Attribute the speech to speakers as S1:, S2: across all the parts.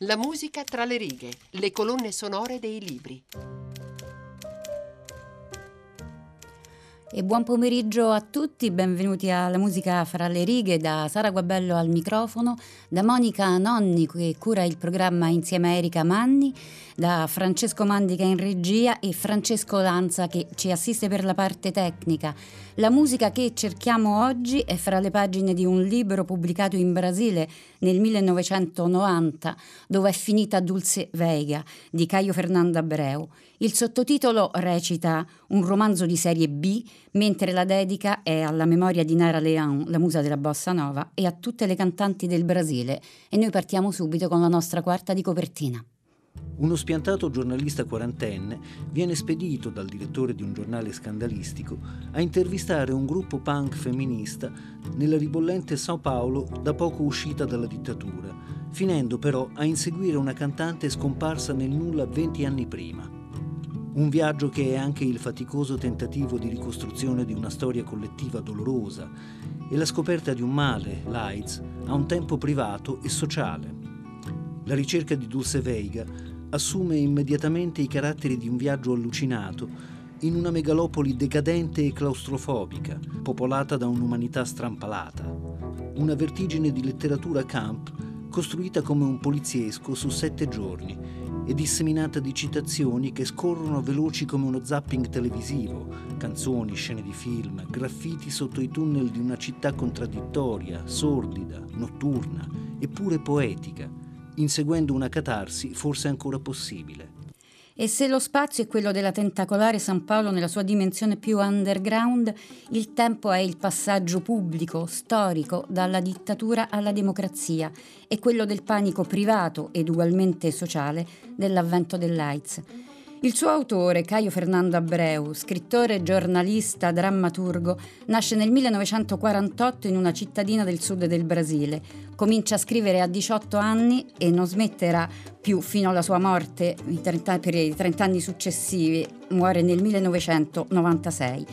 S1: La musica tra le righe, le colonne sonore dei libri.
S2: E buon pomeriggio a tutti, benvenuti alla musica fra le righe da Sara Guabello al microfono, da Monica Nonni che cura il programma insieme a Erika Manni, da Francesco Mandica in regia e Francesco Lanza che ci assiste per la parte tecnica. La musica che cerchiamo oggi è fra le pagine di un libro pubblicato in Brasile nel 1990, dove è finita Dulce Veiga di Caio Fernando Abreu. Il sottotitolo recita Un romanzo di serie B, mentre la dedica è alla memoria di Nara Leão, la musa della bossa nova, e a tutte le cantanti del Brasile. E noi partiamo subito con la nostra quarta di copertina.
S3: Uno spiantato giornalista quarantenne viene spedito dal direttore di un giornale scandalistico a intervistare un gruppo punk femminista nella ribollente Sao Paolo da poco uscita dalla dittatura, finendo però a inseguire una cantante scomparsa nel nulla 20 anni prima. Un viaggio che è anche il faticoso tentativo di ricostruzione di una storia collettiva dolorosa e la scoperta di un male, l'AIDS, a un tempo privato e sociale. La ricerca di Dulce Veiga assume immediatamente i caratteri di un viaggio allucinato in una megalopoli decadente e claustrofobica, popolata da un'umanità strampalata. Una vertigine di letteratura camp costruita come un poliziesco su sette giorni e disseminata di citazioni che scorrono veloci come uno zapping televisivo, canzoni, scene di film, graffiti sotto i tunnel di una città contraddittoria, sordida, notturna, eppure poetica, inseguendo una catarsi forse ancora possibile.
S2: E se lo spazio è quello della tentacolare San Paolo nella sua dimensione più underground, il tempo è il passaggio pubblico, storico, dalla dittatura alla democrazia e quello del panico privato ed ugualmente sociale dell'avvento dell'AIDS. Il suo autore, Caio Fernando Abreu, scrittore, giornalista, drammaturgo, nasce nel 1948 in una cittadina del sud del Brasile. Comincia a scrivere a 18 anni e non smetterà più fino alla sua morte 30, per i 30 anni successivi. Muore nel 1996.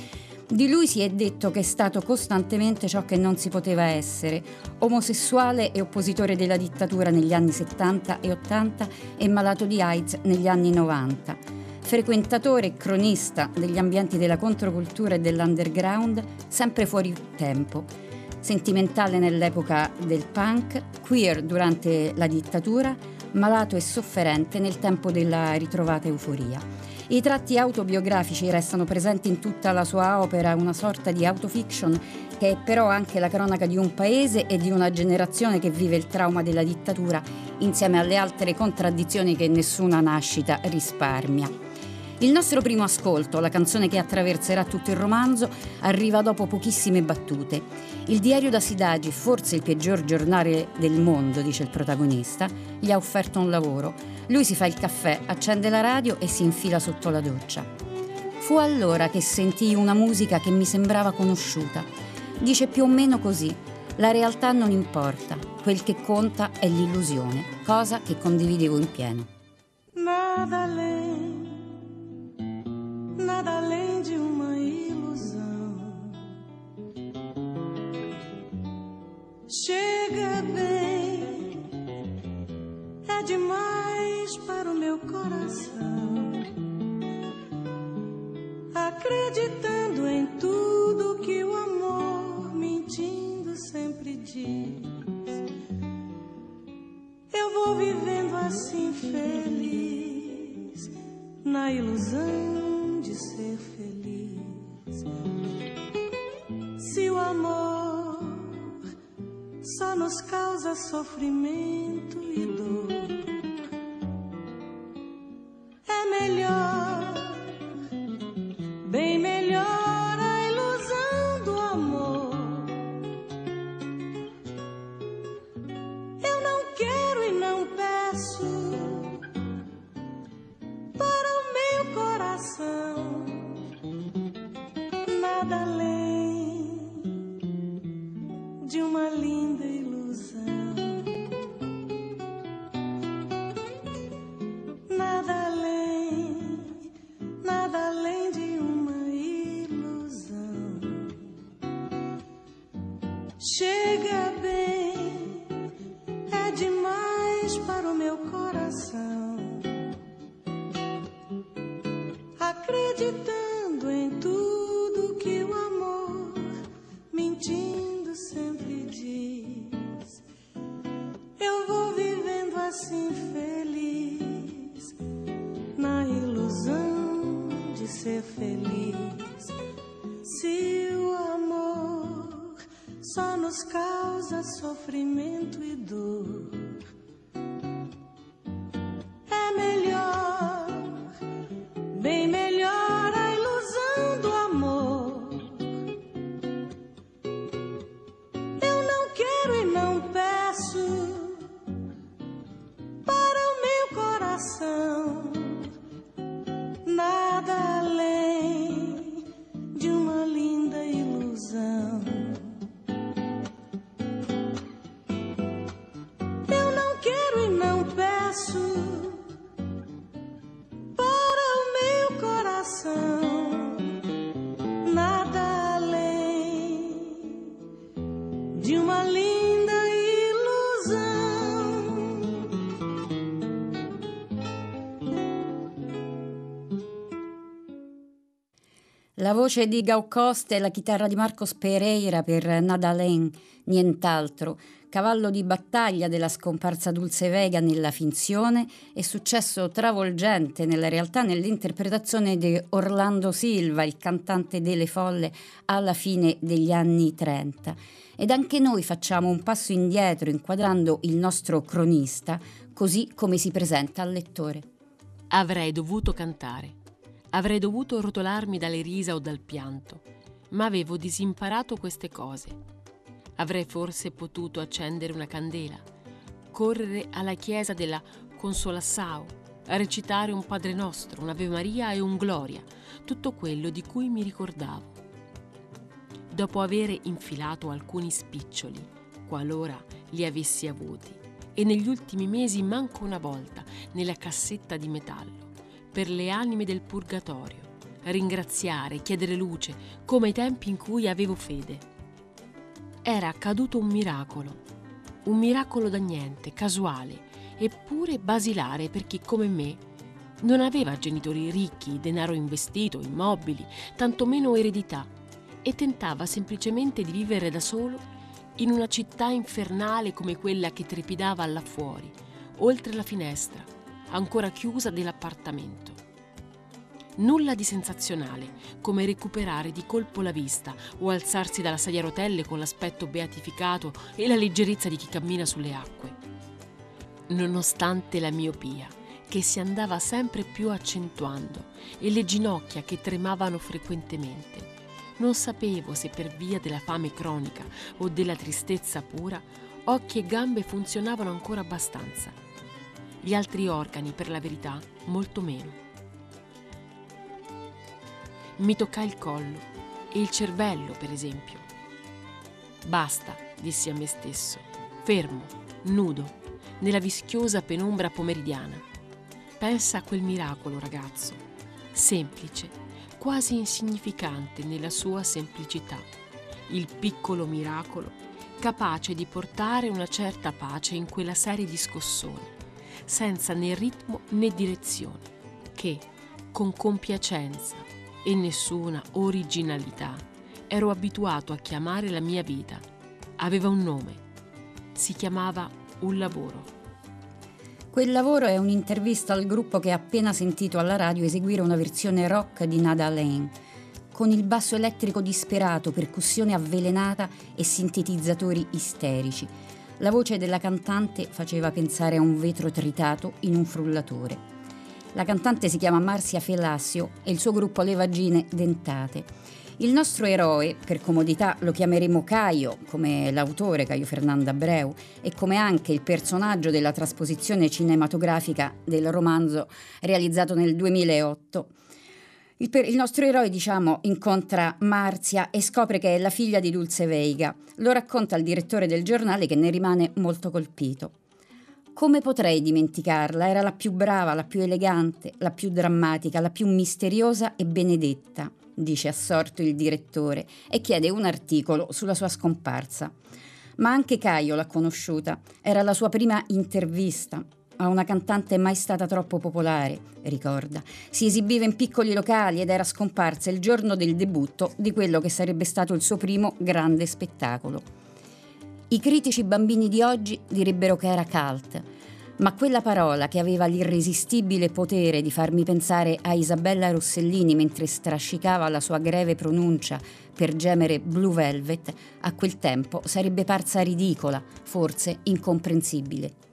S2: Di lui si è detto che è stato costantemente ciò che non si poteva essere, omosessuale e oppositore della dittatura negli anni 70 e 80 e malato di AIDS negli anni 90. Frequentatore e cronista degli ambienti della controcultura e dell'underground, sempre fuori tempo. Sentimentale nell'epoca del punk, queer durante la dittatura, malato e sofferente nel tempo della ritrovata euforia. I tratti autobiografici restano presenti in tutta la sua opera, una sorta di autofiction che è però anche la cronaca di un paese e di una generazione che vive il trauma della dittatura insieme alle altre contraddizioni che nessuna nascita risparmia. Il nostro primo ascolto, la canzone che attraverserà tutto il romanzo, arriva dopo pochissime battute. Il diario da Sidagi, forse il peggior giornale del mondo, dice il protagonista, gli ha offerto un lavoro. Lui si fa il caffè, accende la radio e si infila sotto la doccia. Fu allora che sentii una musica che mi sembrava conosciuta. Dice più o meno così. La realtà non importa, quel che conta è l'illusione, cosa che condividevo in pieno.
S4: Madalena nada além de uma ilusão. Chega bem, é demais para o meu coração. Acreditando em tudo que o amor mentindo sempre diz. Eu vou vivendo assim feliz na ilusão de ser feliz. Se o amor só nos causa sofrimento e dor, para o
S2: La voce di Gau Costa e la chitarra di Marcos Pereira per Nadalen, nient'altro, cavallo di battaglia della scomparsa Dulce Vega nella finzione e successo travolgente nella realtà nell'interpretazione di Orlando Silva, il cantante delle folle alla fine degli anni 30. Ed anche noi facciamo un passo indietro inquadrando il nostro cronista così come si presenta al lettore.
S5: Avrei dovuto cantare. Avrei dovuto rotolarmi dalle risa o dal pianto, ma avevo disimparato queste cose. Avrei forse potuto accendere una candela, correre alla chiesa della Consolassao, recitare un Padre Nostro, un'Ave Maria e un Gloria, tutto quello di cui mi ricordavo. Dopo avere infilato alcuni spiccioli, qualora li avessi avuti, e negli ultimi mesi manco una volta nella cassetta di metallo, per le anime del purgatorio, ringraziare, chiedere luce, come ai tempi in cui avevo fede. Era accaduto un miracolo, un miracolo da niente, casuale, eppure basilare per chi come me non aveva genitori ricchi, denaro investito, immobili, tantomeno eredità, e tentava semplicemente di vivere da solo in una città infernale come quella che trepidava là fuori, oltre la finestra, ancora chiusa dell'appartamento. Nulla di sensazionale, come recuperare di colpo la vista o alzarsi dalla sedia a rotelle con l'aspetto beatificato e la leggerezza di chi cammina sulle acque. Nonostante la miopia, che si andava sempre più accentuando, e le ginocchia che tremavano frequentemente, non sapevo se per via della fame cronica o della tristezza pura, occhi e gambe funzionavano ancora abbastanza gli altri organi, per la verità, molto meno. Mi toccai il collo e il cervello, per esempio. Basta, dissi a me stesso, fermo, nudo, nella vischiosa penombra pomeridiana. Pensa a quel miracolo, ragazzo, semplice, quasi insignificante nella sua semplicità. Il piccolo miracolo capace di portare una certa pace in quella serie di scossoni senza né ritmo né direzione, che, con compiacenza e nessuna originalità, ero abituato a chiamare la mia vita. Aveva un nome. Si chiamava un lavoro.
S2: Quel lavoro è un'intervista al gruppo che ha appena sentito alla radio eseguire una versione rock di Nada Lane, con il basso elettrico disperato, percussione avvelenata e sintetizzatori isterici. La voce della cantante faceva pensare a un vetro tritato in un frullatore. La cantante si chiama Marcia Felasio e il suo gruppo Le Vagine Dentate. Il nostro eroe, per comodità lo chiameremo Caio, come l'autore Caio Fernando Abreu, e come anche il personaggio della trasposizione cinematografica del romanzo realizzato nel 2008. Il, per, il, nostro eroe, diciamo, incontra Marzia e scopre che è la figlia di Dulce Veiga. Lo racconta al direttore del giornale che ne rimane molto colpito. Come potrei dimenticarla? Era la più brava, la più elegante, la più drammatica, la più misteriosa e benedetta, dice assorto il direttore e chiede un articolo sulla sua scomparsa. Ma anche Caio l'ha conosciuta. Era la sua prima intervista, a una cantante mai stata troppo popolare, ricorda. Si esibiva in piccoli locali ed era scomparsa il giorno del debutto di quello che sarebbe stato il suo primo grande spettacolo. I critici bambini di oggi direbbero che era cult, ma quella parola che aveva l'irresistibile potere di farmi pensare a Isabella Rossellini mentre strascicava la sua greve pronuncia per gemere Blue Velvet, a quel tempo sarebbe parsa ridicola, forse incomprensibile.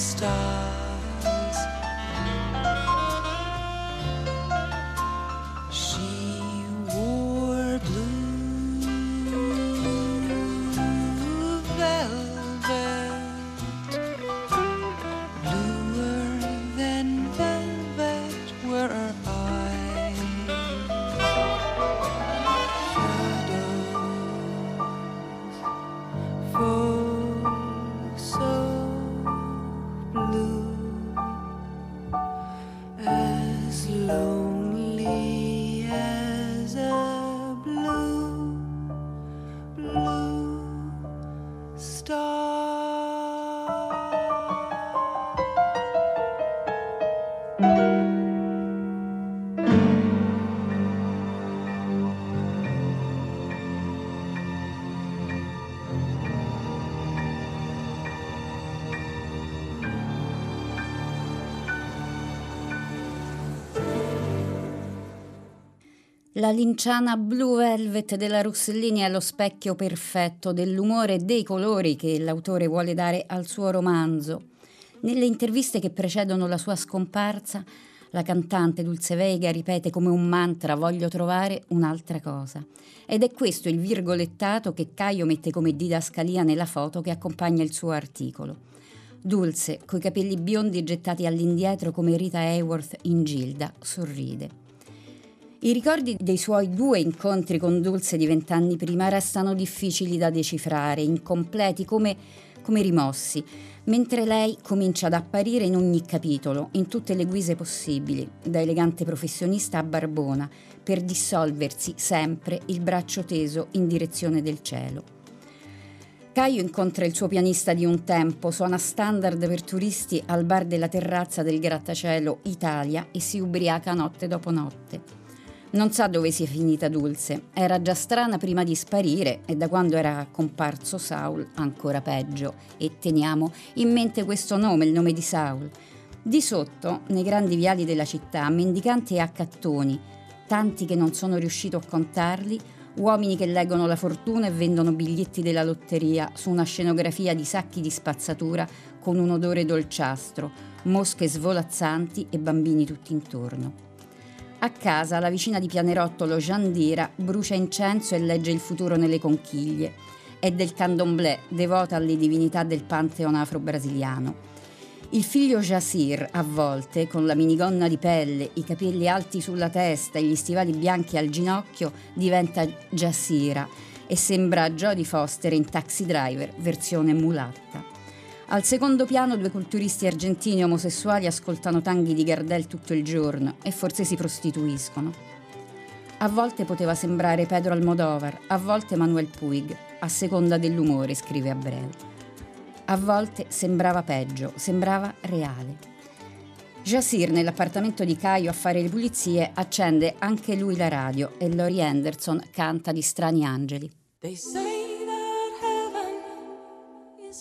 S6: Stop.
S2: La linciana Blue Velvet della Rossellini è lo specchio perfetto dell'umore e dei colori che l'autore vuole dare al suo romanzo. Nelle interviste che precedono la sua scomparsa, la cantante Dulce Vega ripete come un mantra voglio trovare un'altra cosa. Ed è questo il virgolettato che Caio mette come didascalia nella foto che accompagna il suo articolo. Dulce, coi capelli biondi gettati all'indietro come Rita Hayworth in Gilda, sorride. I ricordi dei suoi due incontri con Dulce di vent'anni prima restano difficili da decifrare, incompleti, come, come rimossi, mentre lei comincia ad apparire in ogni capitolo, in tutte le guise possibili, da elegante professionista a barbona, per dissolversi sempre il braccio teso in direzione del cielo. Caio incontra il suo pianista di un tempo, suona standard per turisti al bar della terrazza del grattacielo Italia e si ubriaca notte dopo notte. Non sa dove sia finita Dulce. Era già strana prima di sparire e da quando era comparso Saul ancora peggio. E teniamo in mente questo nome, il nome di Saul. Di sotto, nei grandi viali della città, mendicanti e accattoni, tanti che non sono riuscito a contarli, uomini che leggono la fortuna e vendono biglietti della lotteria su una scenografia di sacchi di spazzatura con un odore dolciastro, mosche svolazzanti e bambini tutti intorno. A casa la vicina di Pianerottolo, Giandira, brucia incenso e legge il futuro nelle conchiglie. È del candomblé, devota alle divinità del pantheon afro-brasiliano. Il figlio Jasir, a volte, con la minigonna di pelle, i capelli alti sulla testa e gli stivali bianchi al ginocchio, diventa Jasira e sembra Jodie Foster in Taxi Driver, versione mulatta. Al secondo piano due culturisti argentini omosessuali ascoltano tanghi di Gardel tutto il giorno e forse si prostituiscono. A volte poteva sembrare Pedro Almodovar, a volte Manuel Puig, a seconda dell'umore, scrive Abreu. A volte sembrava peggio, sembrava reale. Jasir, nell'appartamento di Caio a fare le pulizie, accende anche lui la radio e Lori Anderson canta di Strani Angeli. They say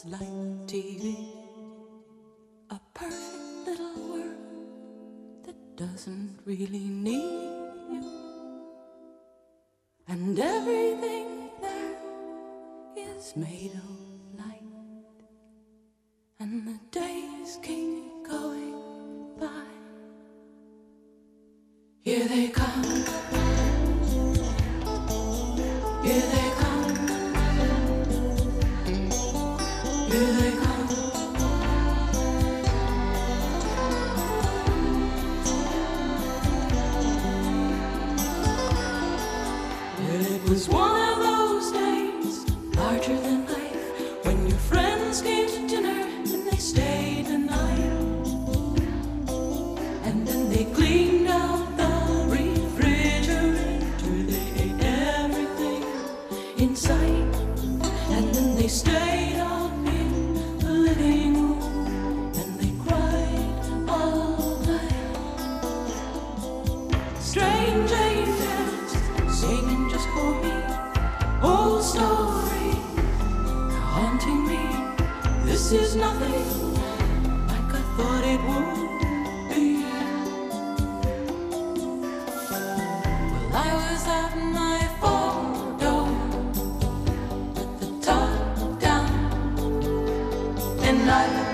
S2: like TV. A perfect little world that doesn't really need you. And everything there is made of light. And the days keep going by. Here they come. Here they was one of
S6: and I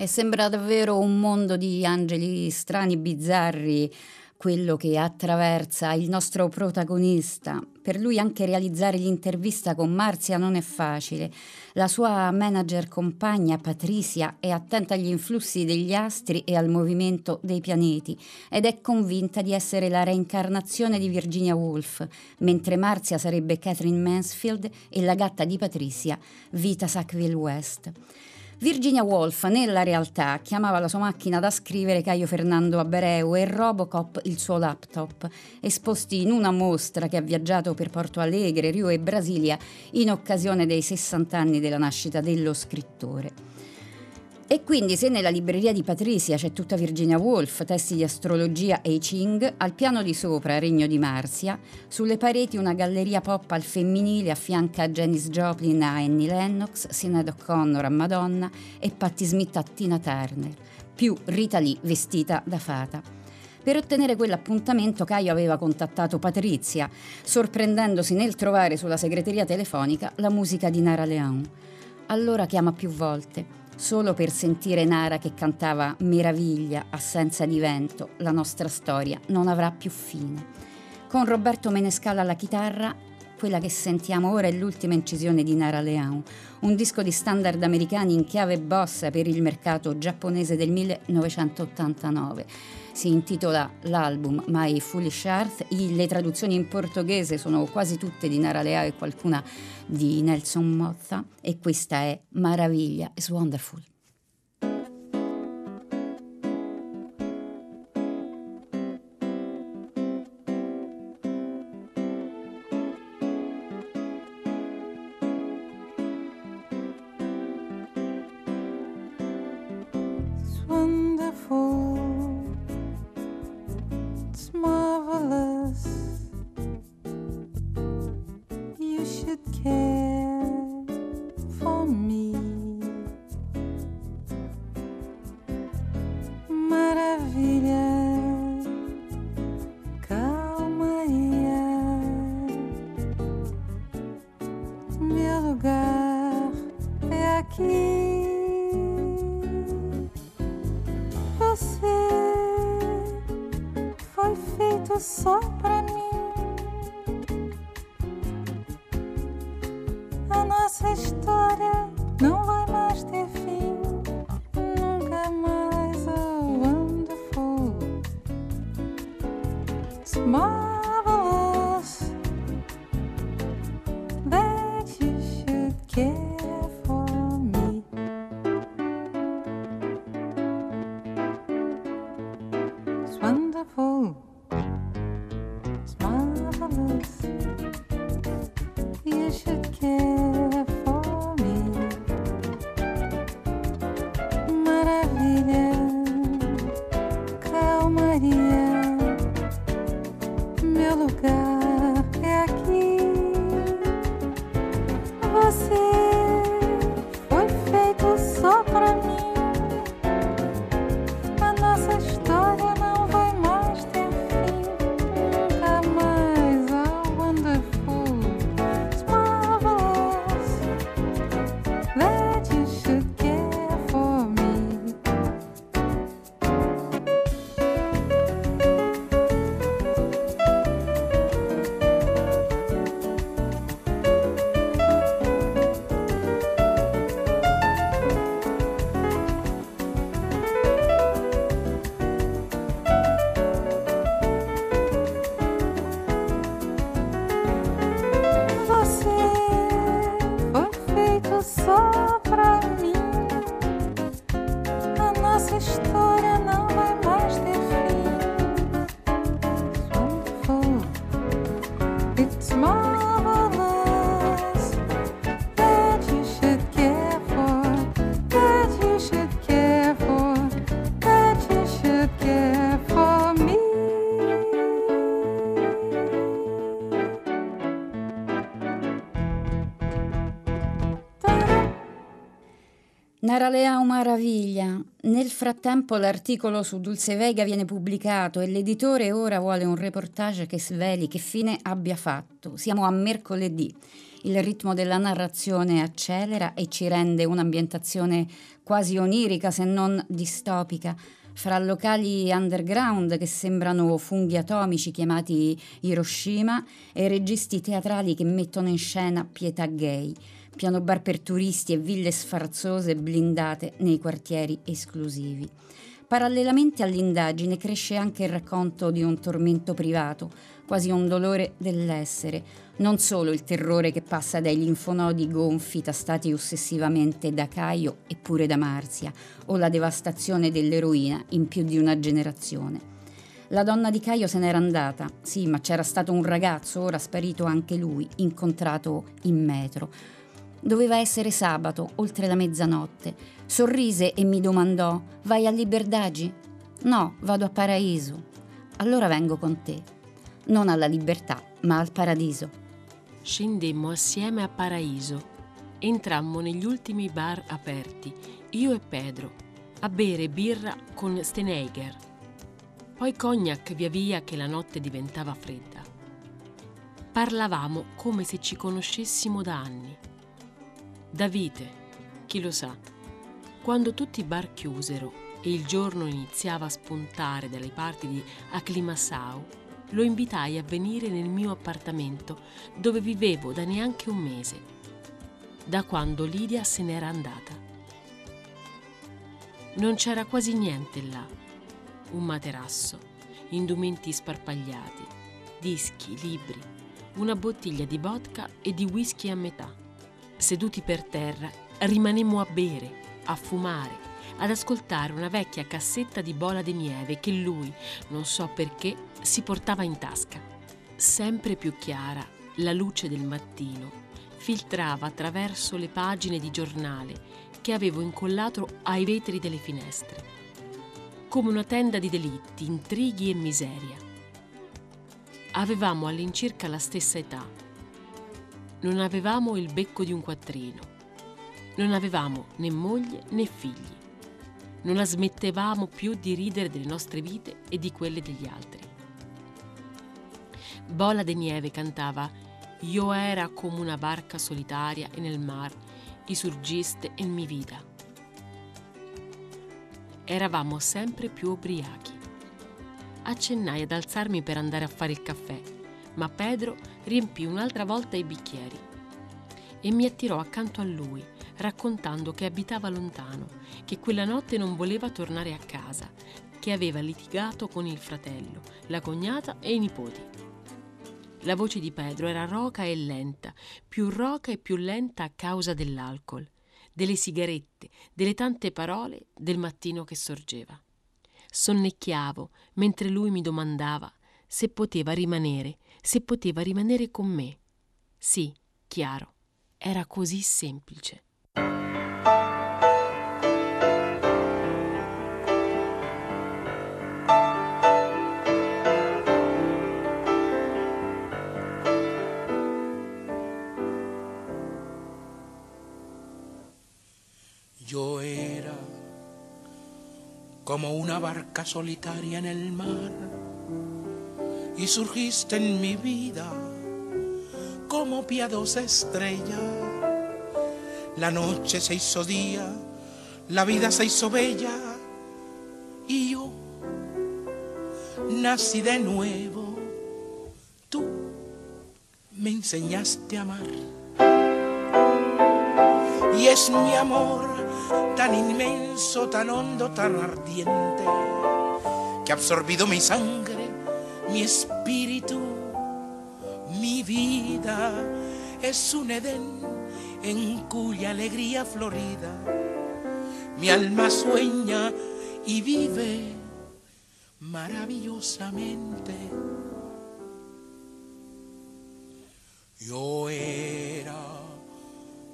S2: E sembra davvero un mondo di angeli strani, bizzarri, quello che attraversa il nostro protagonista. Per lui anche realizzare l'intervista con Marzia non è facile. La sua manager compagna Patricia è attenta agli influssi degli astri e al movimento dei pianeti ed è convinta di essere la reincarnazione di Virginia Woolf, mentre Marzia sarebbe Catherine Mansfield e la gatta di Patricia, Vita Sackville West. Virginia Woolf nella realtà chiamava la sua macchina da scrivere Caio Fernando Abreu e Robocop il suo laptop, esposti in una mostra che ha viaggiato per Porto Alegre, Rio e Brasilia in occasione dei 60 anni della nascita dello scrittore. E quindi se nella libreria di Patricia c'è tutta Virginia Woolf, testi di astrologia e I Ching, al piano di sopra Regno di Marzia, sulle pareti una galleria pop al femminile affianca a Janis Joplin a Annie Lennox, Sinead O'Connor a Madonna e Patti Smith a Tina Turner, più Rita Lee vestita da fata. Per ottenere quell'appuntamento Caio aveva contattato Patrizia, sorprendendosi nel trovare sulla segreteria telefonica la musica di Nara Leon. Allora chiama più volte solo per sentire Nara che cantava Meraviglia, assenza di vento, la nostra storia non avrà più fine. Con Roberto Menescala alla chitarra, quella che sentiamo ora è l'ultima incisione di Nara Leão, un disco di standard americani in chiave bossa per il mercato giapponese del 1989. Si intitola l'album My Foolish Earth, le traduzioni in portoghese sono quasi tutte di Nara Leão e qualcuna di Nelson Mozza e questa è Maraviglia, is Wonderful.
S7: que
S2: Naralea Maraviglia. Nel frattempo l'articolo su Dulce Vega viene pubblicato e l'editore ora vuole un reportage che sveli che fine abbia fatto. Siamo a mercoledì. Il ritmo della narrazione accelera e ci rende un'ambientazione quasi onirica, se non distopica, fra locali underground che sembrano funghi atomici chiamati Hiroshima e registi teatrali che mettono in scena pietà gay piano bar per turisti e ville sfarzose blindate nei quartieri esclusivi. Parallelamente all'indagine cresce anche il racconto di un tormento privato, quasi un dolore dell'essere, non solo il terrore che passa dai linfonodi gonfi tastati ossessivamente da Caio e pure da Marzia, o la devastazione dell'eroina in più di una generazione. La donna di Caio se n'era andata, sì, ma c'era stato un ragazzo, ora sparito anche lui, incontrato in metro. Doveva essere sabato, oltre la mezzanotte. Sorrise e mi domandò: Vai a Liberdagi? No, vado a Paraiso. Allora vengo con te. Non alla libertà, ma al paradiso.
S5: Scendemmo assieme a Paraiso. Entrammo negli ultimi bar aperti, io e Pedro, a bere birra con Steneiger. Poi cognac via via che la notte diventava fredda. Parlavamo come se ci conoscessimo da anni. Da vite, chi lo sa. Quando tutti i bar chiusero e il giorno iniziava a spuntare dalle parti di Aclimassau, lo invitai a venire nel mio appartamento dove vivevo da neanche un mese, da quando Lidia se n'era andata. Non c'era quasi niente là. Un materasso, indumenti sparpagliati, dischi, libri, una bottiglia di vodka e di whisky a metà. Seduti per terra, rimanemmo a bere, a fumare, ad ascoltare una vecchia cassetta di Bola di Nieve che lui, non so perché, si portava in tasca. Sempre più chiara, la luce del mattino filtrava attraverso le pagine di giornale che avevo incollato ai vetri delle finestre, come una tenda di delitti, intrighi e miseria. Avevamo all'incirca la stessa età. Non avevamo il becco di un quattrino. Non avevamo né moglie né figli. Non la smettevamo più di ridere delle nostre vite e di quelle degli altri. Bola de Nieve cantava Io era come una barca solitaria e nel mar i surgiste in mi vita. Eravamo sempre più ubriachi. Accennai ad alzarmi per andare a fare il caffè, ma Pedro riempì un'altra volta i bicchieri e mi attirò accanto a lui, raccontando che abitava lontano, che quella notte non voleva tornare a casa, che aveva litigato con il fratello, la cognata e i nipoti. La voce di Pedro era roca e lenta, più roca e più lenta a causa dell'alcol, delle sigarette, delle tante parole del mattino che sorgeva. Sonnecchiavo mentre lui mi domandava se poteva rimanere, se poteva rimanere con me. Sì, chiaro, era così semplice.
S8: Yo era como una barca solitaria en el mar y surgiste en mi vida como piadosa estrella. La noche se hizo día, la vida se hizo bella y yo nací de nuevo. Tú me enseñaste a amar y es mi amor tan inmenso, tan hondo, tan ardiente, que ha absorbido mi sangre, mi espíritu, mi vida. Es un Edén en cuya alegría florida mi alma sueña y vive maravillosamente. Yo era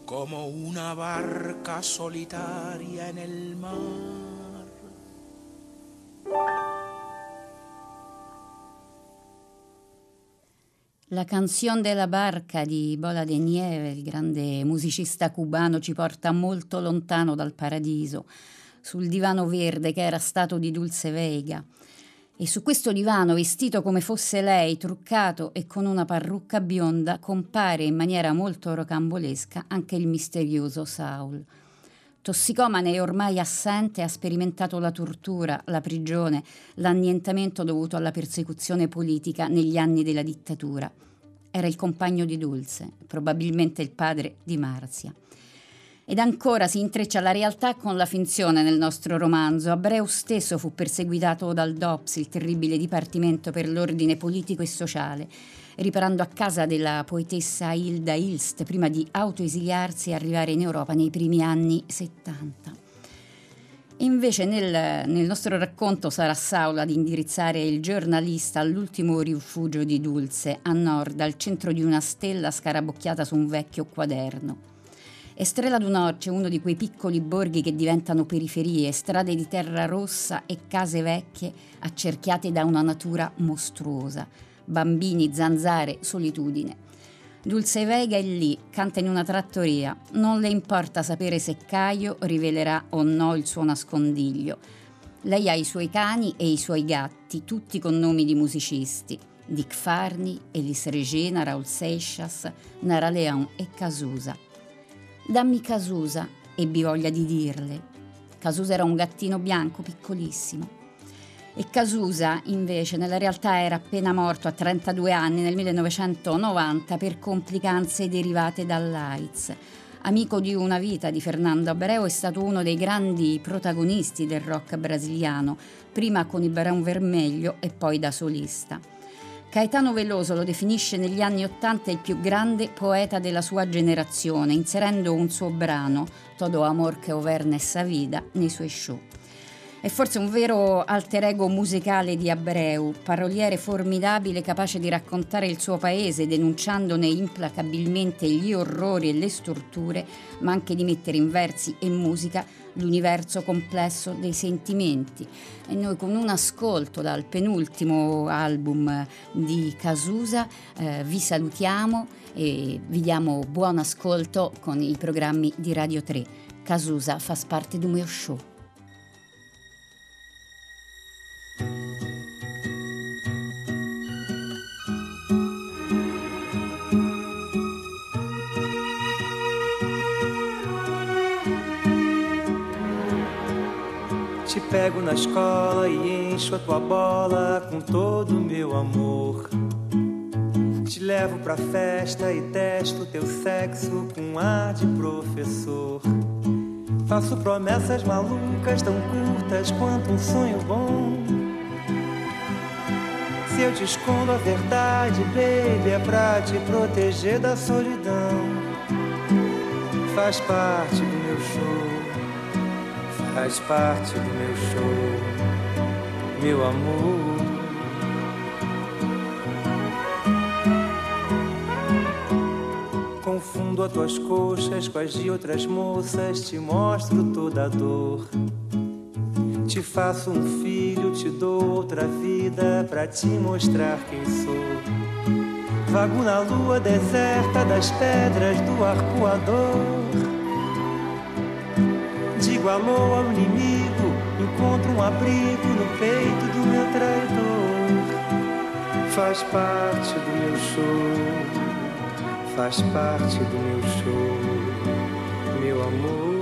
S8: como una barca solitaria en el mar.
S2: La canzone della barca di Bola de Nieve, il grande musicista cubano, ci porta molto lontano dal paradiso, sul divano verde che era stato di Dulce Veiga. E su questo divano, vestito come fosse lei, truccato e con una parrucca bionda, compare in maniera molto rocambolesca anche il misterioso Saul. Tossicomane e ormai assente, ha sperimentato la tortura, la prigione, l'annientamento dovuto alla persecuzione politica negli anni della dittatura. Era il compagno di Dulce, probabilmente il padre di Marzia. Ed ancora si intreccia la realtà con la finzione nel nostro romanzo. Abreu stesso fu perseguitato dal DOPS, il terribile dipartimento per l'ordine politico e sociale, riparando a casa della poetessa Hilda Hilst prima di autoesiliarsi e arrivare in Europa nei primi anni 70. Invece nel, nel, nostro racconto sarà Saul ad indirizzare il giornalista all'ultimo rifugio di Dulce, a nord, al centro di una stella scarabocchiata su un vecchio quaderno. Estrella du Norce, uno di quei piccoli borghi che diventano periferie, strade di terra rossa e case vecchie accerchiate da una natura mostruosa. Bambini, zanzare, solitudine. Dulce Vega è lì, canta in una trattoria. Non le importa sapere se Caio rivelerà o no il suo nascondiglio. Lei ha i suoi cani e i suoi gatti, tutti con nomi di musicisti. Dick Farney, Elis Regina, Raul Seixas, Nara Leon e Casusa. Dammi Casusa, ebbi voglia di dirle. Casusa era un gattino bianco piccolissimo. E Casusa, invece, nella realtà era appena morto a 32 anni nel 1990 per complicanze derivate dall'AIDS. Amico di una vita di Fernando Abreu, è stato uno dei grandi protagonisti del rock brasiliano, prima con i Barão Vermelho e poi da solista. Caetano Veloso lo definisce negli anni Ottanta il più grande poeta della sua generazione, inserendo un suo brano, Todo Amor que Overne essa vida, nei suoi show. È forse un vero alter ego musicale di Abreu, paroliere formidabile capace di raccontare il suo paese denunciandone implacabilmente gli orrori e le storture, ma anche di mettere in versi e musica l'universo complesso dei sentimenti. E noi con un ascolto dal penultimo album di Casusa eh, vi salutiamo e vi diamo buon ascolto con i programmi di Radio 3. Casusa fa parte del mio show.
S9: Te pego na escola e encho a tua bola com todo o meu amor. Te levo pra festa e testo teu sexo com ar de professor. Faço promessas malucas tão curtas quanto um sonho bom. Se eu te escondo a verdade, baby, é pra te proteger da solidão. Faz parte do meu show, faz parte do meu show, meu amor. Confundo as tuas coxas com as de outras moças, te mostro toda a dor. Te faço um filho, te dou outra vida pra te mostrar quem sou. Vago na lua deserta das pedras do arcoador. Digo alô ao inimigo, encontro um abrigo no peito do meu traidor. Faz parte do meu show, faz parte do meu show, meu amor.